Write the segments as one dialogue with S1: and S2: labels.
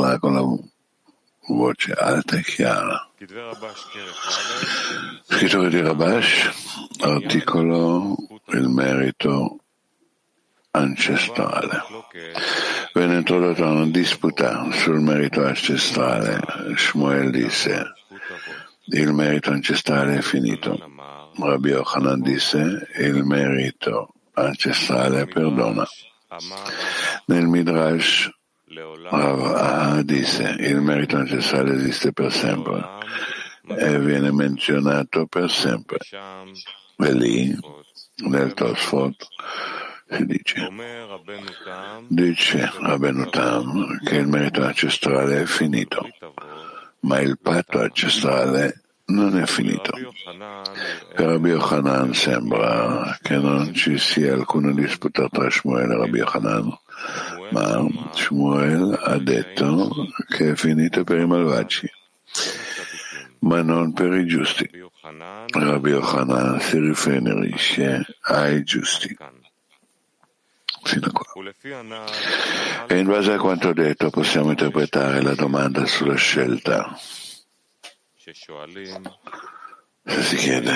S1: dirla con la voce alta e chiara. Scrittura di Rabash, articolo Il merito ancestrale. Venne introdotta una disputa sul merito ancestrale. Shmuel disse, il merito ancestrale è finito. Rabbi Yochanan disse, il merito ancestrale perdona. Nel Midrash Rav disse, il merito ancestrale esiste per sempre. E viene menzionato per sempre. E lì, nel Tosfot, si dice, dice Rabbenutam che il merito ancestrale è finito, ma il patto ancestrale non è finito. Per Rabbi Yochanan sembra che non ci sia alcuna disputa tra Shmuel e Rabbi Yochanan, ma Shmuel ha detto che è finito per i malvagi, ma non per i giusti. Rabbi Yochanan si riferisce ai giusti. Fino a qua. E in base a quanto detto possiamo interpretare la domanda sulla scelta. Se si chiede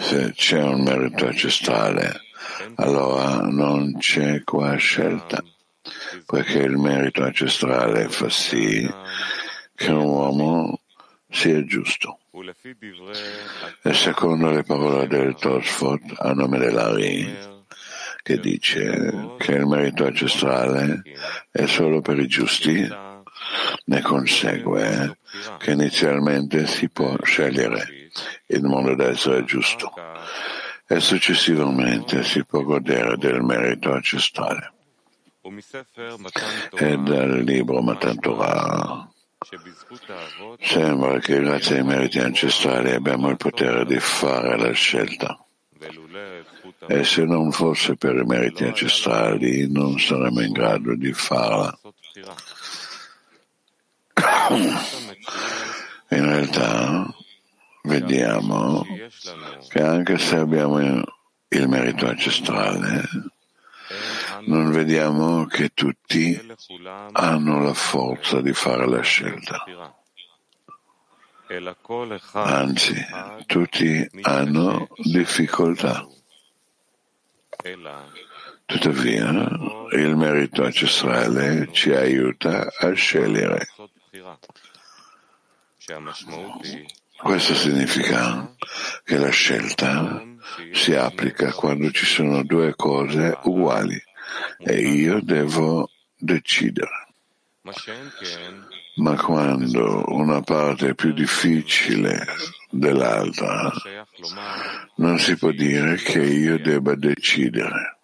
S1: se c'è un merito ancestrale, allora non c'è qua scelta, perché il merito ancestrale fa sì che un uomo sia giusto. E secondo le parole del Tosfot, a nome dell'Ari, che dice che il merito ancestrale è solo per i giusti, ne consegue che inizialmente si può scegliere in modo da essere giusto e successivamente si può godere del merito ancestrale. E dal libro Matan Torah sembra che grazie ai meriti ancestrali abbiamo il potere di fare la scelta. E se non fosse per i meriti ancestrali non saremmo in grado di farla. In realtà vediamo che anche se abbiamo il merito ancestrale, non vediamo che tutti hanno la forza di fare la scelta. Anzi, tutti hanno difficoltà. Tuttavia, il merito ancestrale ci aiuta a scegliere. Questo significa che la scelta si applica quando ci sono due cose uguali e io devo decidere. Ma quando una parte è più difficile dell'altra, non si può dire che io debba decidere,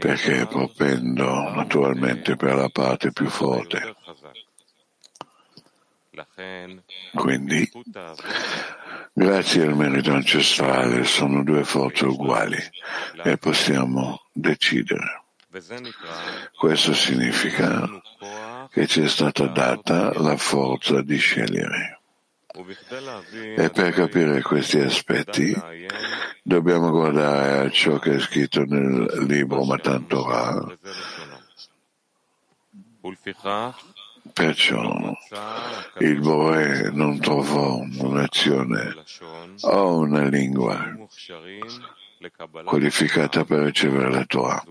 S1: perché propendo naturalmente per la parte più forte. Quindi, grazie al merito ancestrale, sono due forze uguali e possiamo decidere. Questo significa che ci è stata data la forza di scegliere. E per capire questi aspetti dobbiamo guardare a ciò che è scritto nel libro Matan Torah. Perciò il Boe non trovò un'azione o una lingua qualificata per ricevere la Torah,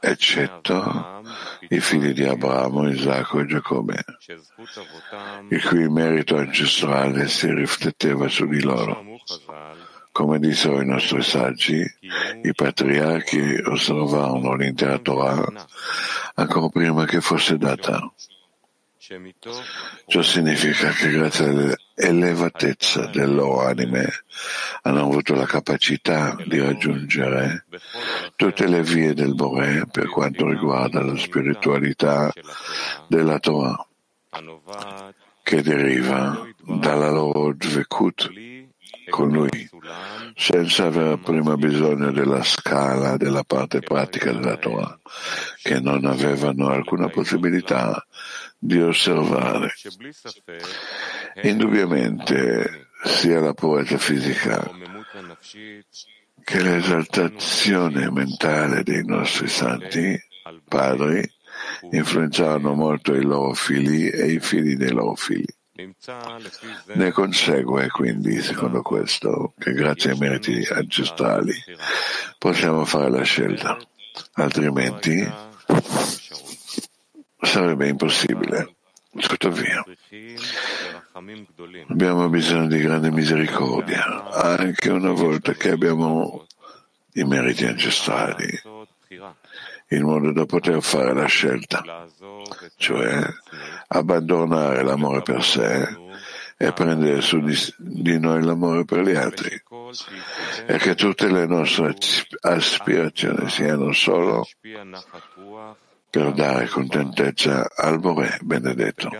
S1: eccetto i figli di Abramo, Isacco e Giacobbe, il cui merito ancestrale si rifletteva su di loro. Come dissero i nostri saggi, i patriarchi osservarono l'intera Torah ancora prima che fosse data. Ciò significa che grazie all'elevatezza delle loro anime hanno avuto la capacità di raggiungere tutte le vie del Bore per quanto riguarda la spiritualità della Torah, che deriva dalla loro dvekut con lui, senza aver prima bisogno della scala della parte pratica della Torah, che non avevano alcuna possibilità di osservare. Indubbiamente sia la poeta fisica che l'esaltazione mentale dei nostri santi padri influenzarono molto i loro figli e i figli dei loro figli. Ne consegue quindi, secondo questo, che grazie ai meriti ancestrali possiamo fare la scelta, altrimenti sarebbe impossibile. Tuttavia, abbiamo bisogno di grande misericordia, anche una volta che abbiamo i meriti ancestrali, in modo da poter fare la scelta, cioè abbandonare l'amore per sé e prendere su di, di noi l'amore per gli altri e che tutte le nostre aspirazioni siano solo per dare contentezza al Bore benedetto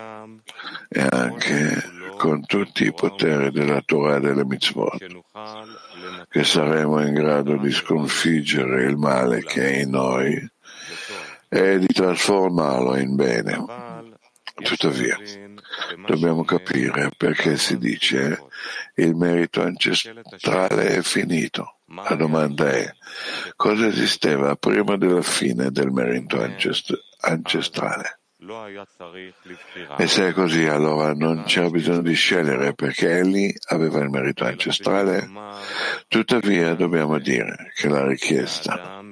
S1: e anche con tutti i poteri della Torah e delle mitzvot, che saremo in grado di sconfiggere il male che è in noi e di trasformarlo in bene. Tuttavia, dobbiamo capire perché si dice il merito ancestrale è finito. La domanda è cosa esisteva prima della fine del merito ancestrale? E se è così, allora non c'era bisogno di scegliere perché egli aveva il merito ancestrale. Tuttavia dobbiamo dire che la richiesta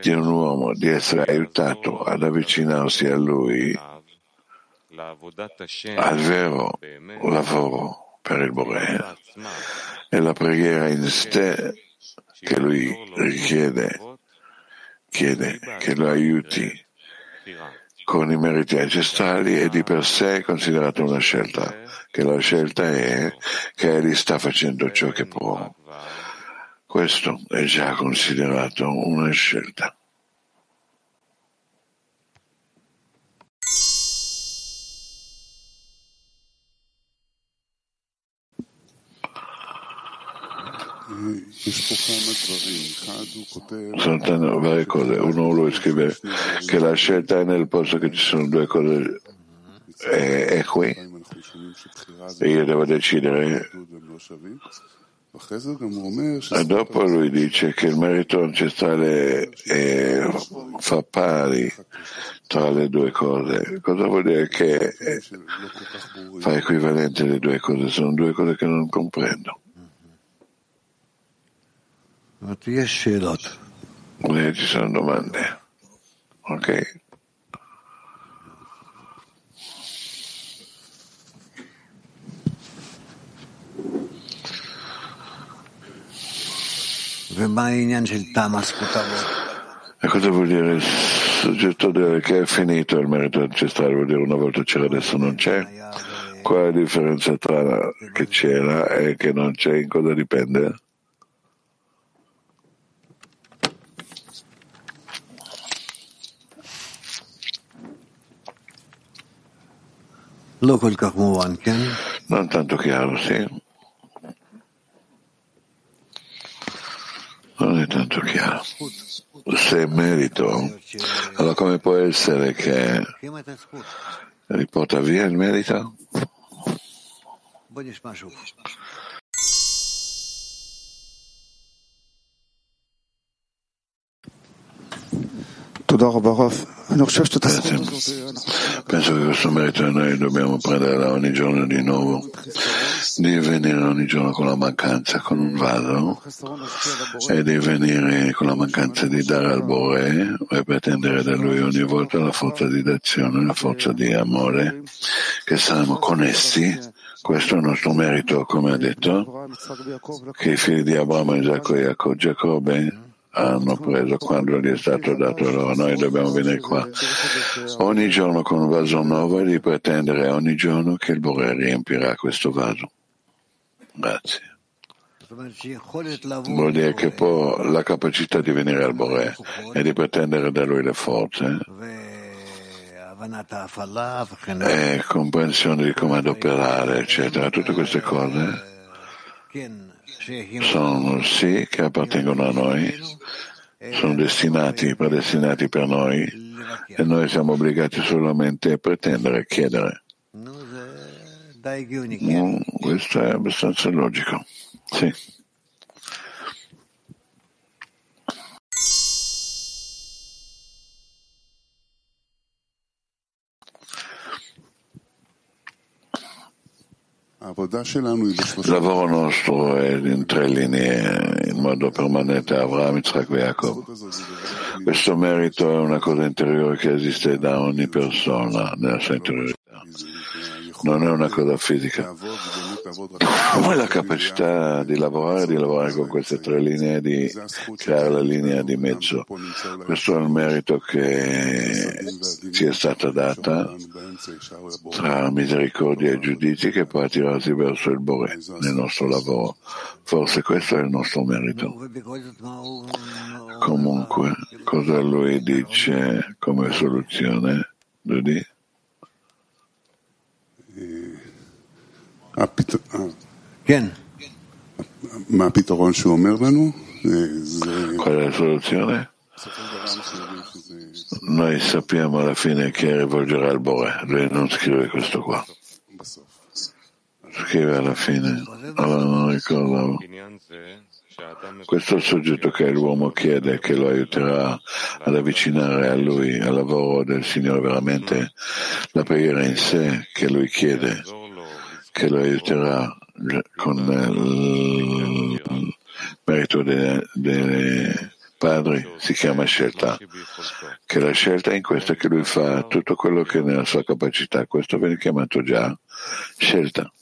S1: di un uomo di essere aiutato ad avvicinarsi a lui al vero lavoro per il Bore e la preghiera in sé che lui richiede, chiede che lo aiuti con i meriti ancestrali è di per sé considerata una scelta, che la scelta è che egli sta facendo ciò che può. Questo è già considerato una scelta. Sono varie cose. Uno lui scrive che la scelta è nel posto che ci sono due cose equi e io devo decidere. E dopo lui dice che il merito ancestrale è, fa pari tra le due cose. Cosa vuol dire che fa equivalente le due cose? Sono due cose che non comprendo. Eh, ci sono domande. Ok. E cosa vuol dire il soggetto che è finito il merito ancestrale? Vuol dire una volta c'era adesso non c'è? Qual è la differenza tra che c'era e che non c'è? In cosa dipende? Non tanto chiaro, sì. Non è tanto chiaro. Se merito, allora come può essere che riporta via il merito? Penso che questo merito noi dobbiamo prendere ogni giorno di nuovo, di venire ogni giorno con la mancanza, con un vaso, e di venire con la mancanza di dare al Bore e pretendere da lui ogni volta la forza di d'azione, la forza di amore, che saremo connessi. Questo è il nostro merito, come ha detto, che i figli di Abramo, Isacco e Giacobbe hanno preso quando gli è stato dato loro. Noi dobbiamo venire qua ogni giorno con un vaso nuovo e di pretendere ogni giorno che il Bore riempirà questo vaso. Grazie. Vuol dire che poi la capacità di venire al Bore e di pretendere da lui le forze e comprensione di come adoperare, eccetera, tutte queste cose sono sì che appartengono a noi, sono destinati, predestinati per noi e noi siamo obbligati solamente a pretendere e chiedere. Mm, questo è abbastanza logico. Sì. Il lavoro nostro è in tre linee, in modo permanente, Avraham, Yitzhak e Jacob. Questo merito è una cosa interiore che esiste da ogni persona nella sua interiorità non è una cosa fisica. Ma la capacità di lavorare, di lavorare con queste tre linee, di creare la linea di mezzo. Questo è il merito che ci è stata data tra misericordia e giudizi che poi attirarsi verso il Bore nel nostro lavoro. Forse questo è il nostro merito. Comunque, cosa lui dice come soluzione, Dudi?
S2: Ma
S1: Qual è la soluzione? Noi sappiamo alla fine che rivolgerà il Bore, lui non scrive questo qua. Scrive alla fine, allora non ricordavo. Questo soggetto che l'uomo chiede che lo aiuterà ad avvicinare a lui, al lavoro del Signore, veramente la preghiera in sé che lui chiede, che lo aiuterà con il merito dei padri, si chiama scelta, che la scelta è in questa che lui fa tutto quello che è nella sua capacità, questo viene chiamato già scelta.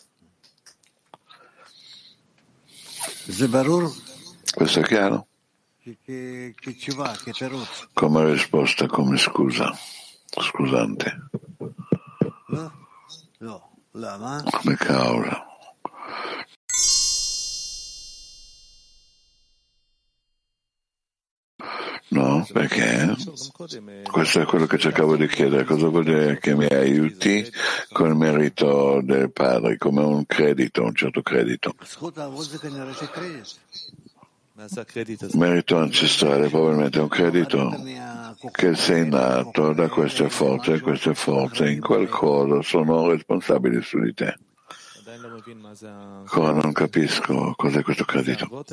S1: Questo è chiaro? Come risposta, come scusa, scusante. Come causa. No, perché questo è quello che cercavo di chiedere. Cosa vuol dire che mi aiuti con il merito del padre, come un credito, un certo credito? Merito ancestrale probabilmente è un credito che sei nato da queste forze e queste forze in qualcosa sono responsabili su di te. Ancora non capisco cos'è questo credito.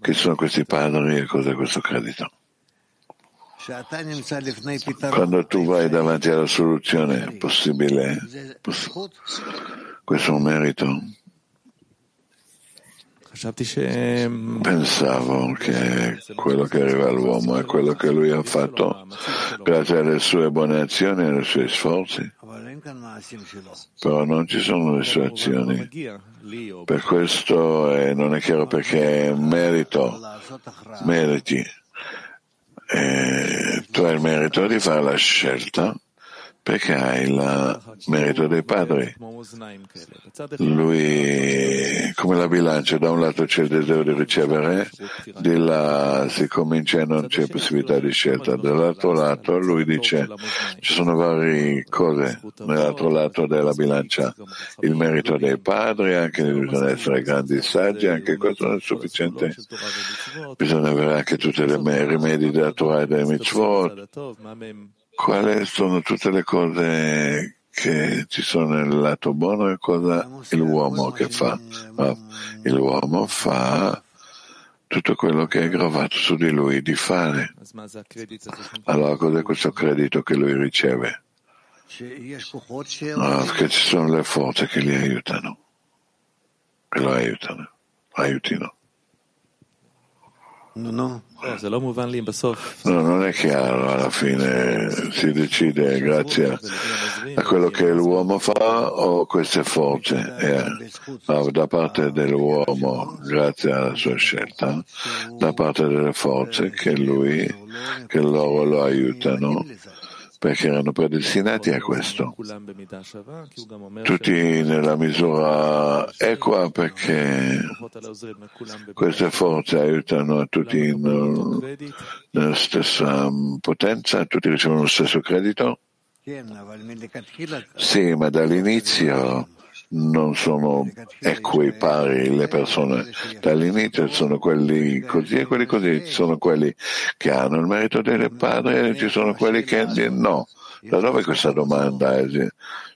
S1: Chi sono questi padri e cos'è questo credito? Quando tu vai davanti alla soluzione possibile, poss- questo è un merito. Pensavo che quello che arriva all'uomo è quello che lui ha fatto grazie alle sue buone azioni e ai suoi sforzi. Però non ci sono le sue azioni. Per questo eh, non è chiaro perché è merito, meriti. E tu hai il merito di fare la scelta perché hai il merito dei padri. Lui, come la bilancia, da un lato c'è il desiderio di ricevere, di là si comincia e non c'è possibilità di scelta. Dall'altro lato lui dice ci sono varie cose nell'altro lato della bilancia, il merito dei padri, anche bisogna essere grandi saggi, anche questo non è sufficiente. Bisogna avere anche tutti i rimedi della Torah e dei mitzvot quali sono tutte le cose che ci sono nel lato buono e cosa l'uomo che fa. No, l'uomo fa tutto quello che è gravato su di lui di fare. Allora cos'è questo credito che lui riceve? No, che ci sono le forze che li aiutano, che lo aiutano, aiutino.
S3: No, no.
S1: No, non è chiaro, alla fine si decide grazie a quello che l'uomo fa o queste forze. Eh, da parte dell'uomo, grazie alla sua scelta, da parte delle forze che lui, che loro lo aiutano perché erano predestinati a questo. Tutti nella misura equa perché queste forze aiutano a tutti in, nella stessa potenza, tutti ricevono lo stesso credito. Sì, ma dall'inizio non sono equi, pari le persone. Dall'inizio sono quelli così e quelli così, sono quelli che hanno il merito del padre e ci sono quelli che no. Da dove questa domanda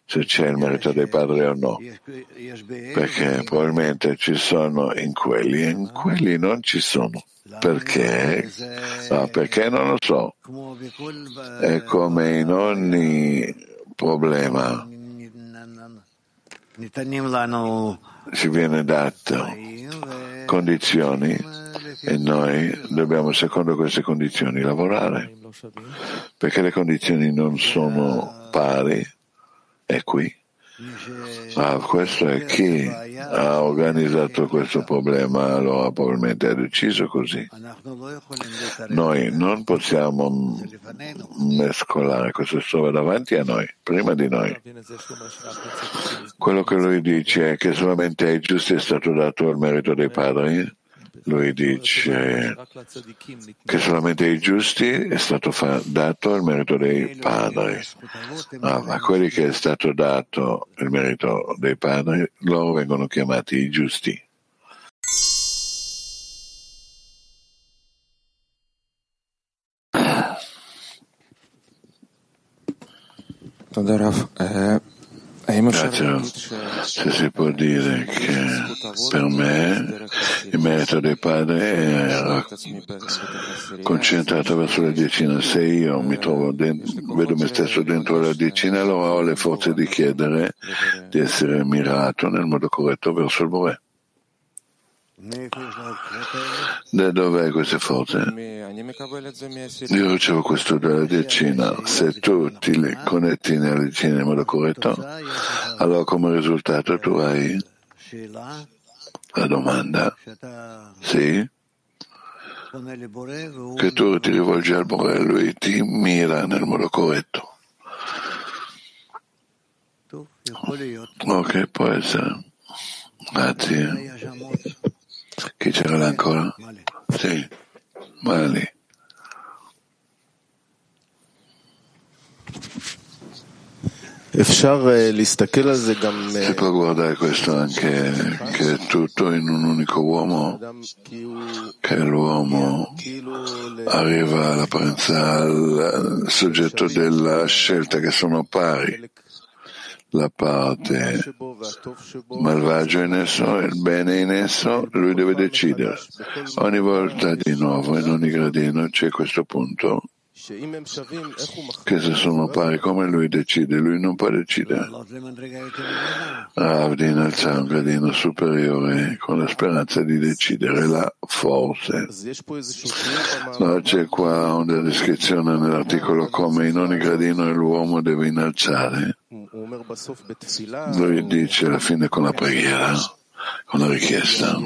S1: se c'è il merito dei padri o no? Perché probabilmente ci sono in quelli e in quelli non ci sono. Perché? No, perché non lo so. È come in ogni problema ci viene dato condizioni e noi dobbiamo, secondo queste condizioni, lavorare, perché le condizioni non sono pari, è qui. Ah, questo è chi ha organizzato questo problema, probabilmente ha deciso così. Noi non possiamo mescolare questo trova davanti a noi, prima di noi. Quello che lui dice è che solamente ai giusti è stato dato il merito dei padri lui dice che solamente ai giusti è stato fa- dato il merito dei padri, ah, ma a quelli che è stato dato il merito dei padri, loro vengono chiamati i giusti.
S3: Todarov, eh,
S1: Grazie. Se si può dire che per me il merito dei padri era concentrato verso la decina. Se io mi trovo dentro, vedo me stesso dentro la decina, allora ho le forze di chiedere di essere mirato nel modo corretto verso il Bore. Da dove hai queste forze? Io ricevo questo dalla decina. Se tu ti connetti nella decina in modo corretto, allora come risultato tu hai la domanda. Sì? Che tu ti rivolgi al Bore e ti mira nel modo corretto. Ok, può essere. Grazie. Chi c'era là ancora? Sì, Mali.
S3: Si può guardare
S1: questo anche che è tutto in un unico uomo, che l'uomo arriva all'apparenza al soggetto della scelta che sono pari la parte malvagio in esso e il bene in esso, lui deve decidere. Ogni volta di nuovo in ogni gradino c'è questo punto che se sono pari come lui decide, lui non può decidere. Rav di innalzare un gradino superiore con la speranza di decidere la forse. No, c'è qua una descrizione nell'articolo come in ogni gradino l'uomo deve innalzare. Lui dice alla fine con la preghiera con la richiesta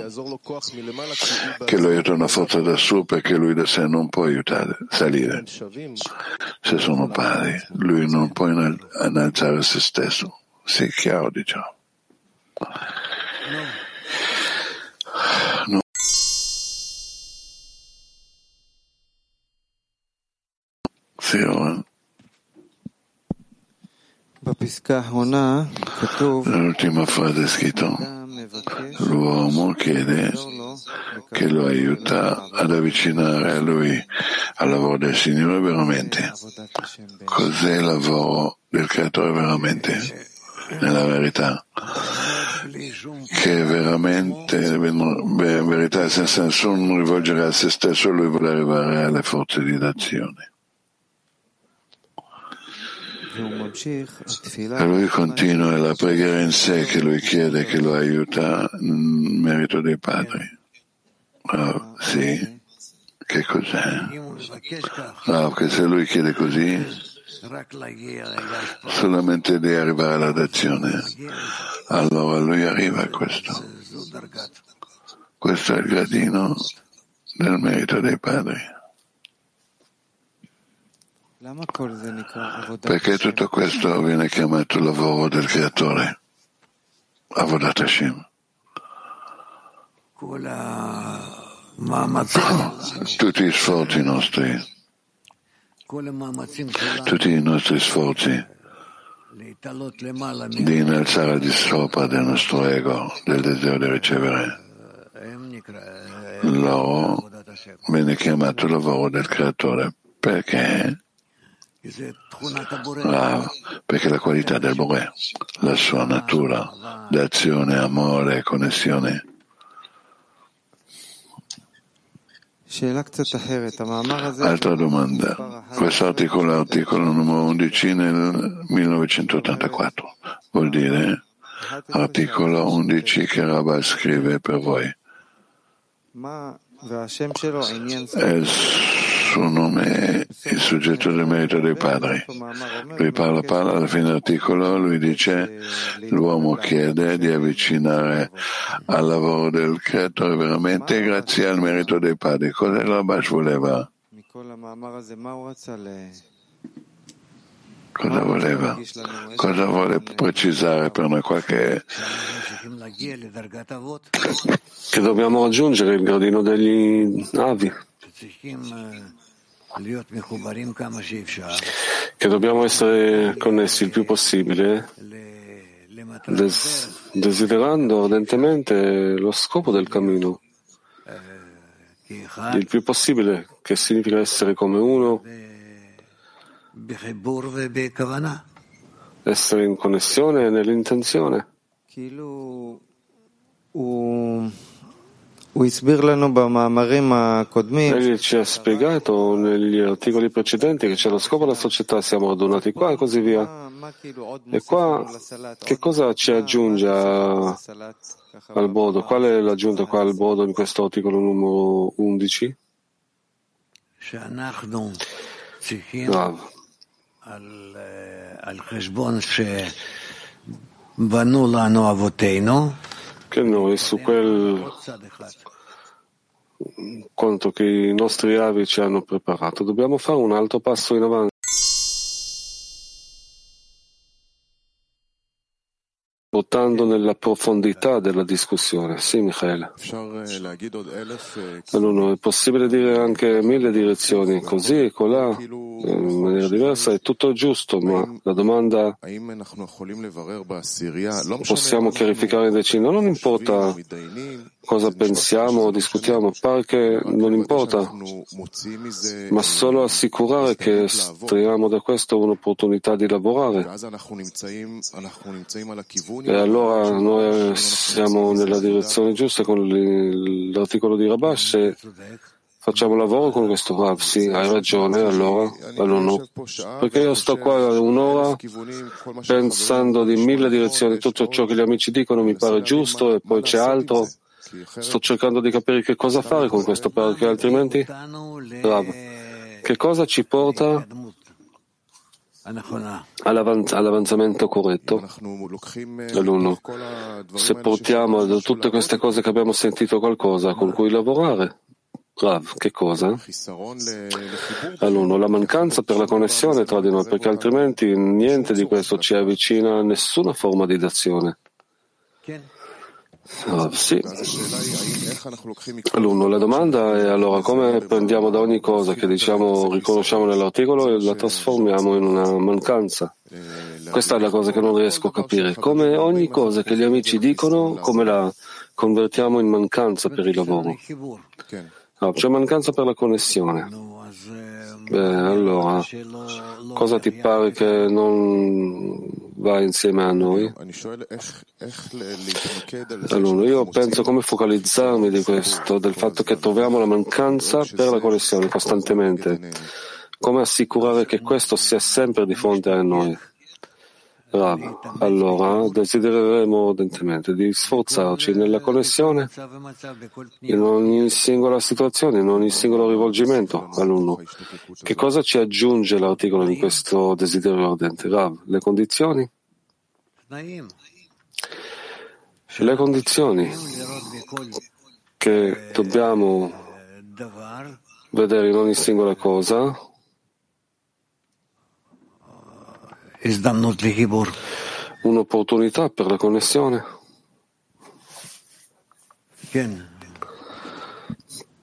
S1: che lo aiuta una forza da su perché lui da sé non può aiutare, salire. Se sono pari, lui non può innalzare se stesso. Sì, chiaro diciamo. No. Sì, ora. L'ultima frase è scritto l'uomo chiede che lo aiuta ad avvicinare a lui al lavoro del Signore veramente. Cos'è il lavoro del Creatore veramente? Nella verità, che veramente, in verità, senza nessun rivolgere a se stesso, lui vuole arrivare alle forze di d'azione. E lui continua la preghiera in sé che lui chiede che lo aiuta nel merito dei padri. Oh, sì, che cos'è? Oh, che se lui chiede così, solamente di arrivare alla allora lui arriva a questo. Questo è il gradino del merito dei padri. Perché tutto questo viene chiamato lavoro del creatore? Avodat Hashem. Tutti gli sforzi nostri, tutti i nostri sforzi di innalzare di sopra del nostro ego, del desiderio di ricevere, loro viene chiamato lavoro del creatore. Perché? Ah, perché la qualità del Bore, la sua natura d'azione, amore, connessione. Altra domanda. Questo articolo è l'articolo numero 11 nel 1984. Vuol dire Articolo 11 che Rabba scrive per voi. Il suo nome è il soggetto del merito dei padri. Lui parla, parla alla fine dell'articolo, lui dice l'uomo chiede di avvicinare al lavoro del creatore veramente grazie al merito dei padri. Cosa Rabash voleva? Cosa voleva? Cosa vuole precisare per noi qualche
S4: che dobbiamo raggiungere il gradino degli avi, che dobbiamo essere connessi il più possibile, des- desiderando ardentemente lo scopo del cammino, il più possibile, che significa essere come uno, essere in connessione nell'intenzione. Egli ci ha spiegato negli articoli precedenti che c'è lo scopo della società, siamo radunati qua e così via. E qua che cosa ci aggiunge al Bodo? Qual è l'aggiunta qua al Bodo in questo articolo numero 11? Bravo. Che noi su quel conto che i nostri avi ci hanno preparato dobbiamo fare un altro passo in avanti. Votando nella profondità della discussione. Sì, Michele. Allora, è possibile dire anche mille direzioni, così e colà, in maniera diversa, è tutto giusto, ma la domanda possiamo chiarificare in decina, non importa cosa pensiamo o discutiamo, pare che non importa, ma solo assicurare che estraiamo da questo un'opportunità di lavorare. E allora noi siamo nella direzione giusta con l'articolo di Rabash e facciamo lavoro con questo Rav. Sì, hai ragione, allora, allora perché io sto qua un'ora pensando di mille direzioni, tutto ciò che gli amici dicono mi pare giusto e poi c'è altro. Sto cercando di capire che cosa fare con questo perché altrimenti, Rav, che cosa ci porta all'avanzamento corretto. All'uno, se portiamo da tutte queste cose che abbiamo sentito qualcosa con cui lavorare, Rav, che cosa? All'uno, la mancanza per la connessione tra di noi, perché altrimenti niente di questo ci avvicina a nessuna forma di d'azione. Ah, sì. L'uno, la domanda è allora come prendiamo da ogni cosa che diciamo, riconosciamo nell'articolo e la trasformiamo in una mancanza. Questa è la cosa che non riesco a capire. Come ogni cosa che gli amici dicono, come la convertiamo in mancanza per il lavoro. No, c'è mancanza per la connessione. Beh, allora, cosa ti pare che non va insieme a noi? Allora, io penso come focalizzarmi di questo, del fatto che troviamo la mancanza per la connessione costantemente. Come assicurare che questo sia sempre di fronte a noi? Rav, allora desidereremo ardentemente di sforzarci nella connessione in ogni singola situazione, in ogni singolo rivolgimento all'uno. Che cosa ci aggiunge l'articolo in questo desiderio ardente? Rav, le condizioni? Le condizioni che dobbiamo vedere in ogni singola cosa Un'opportunità per la connessione?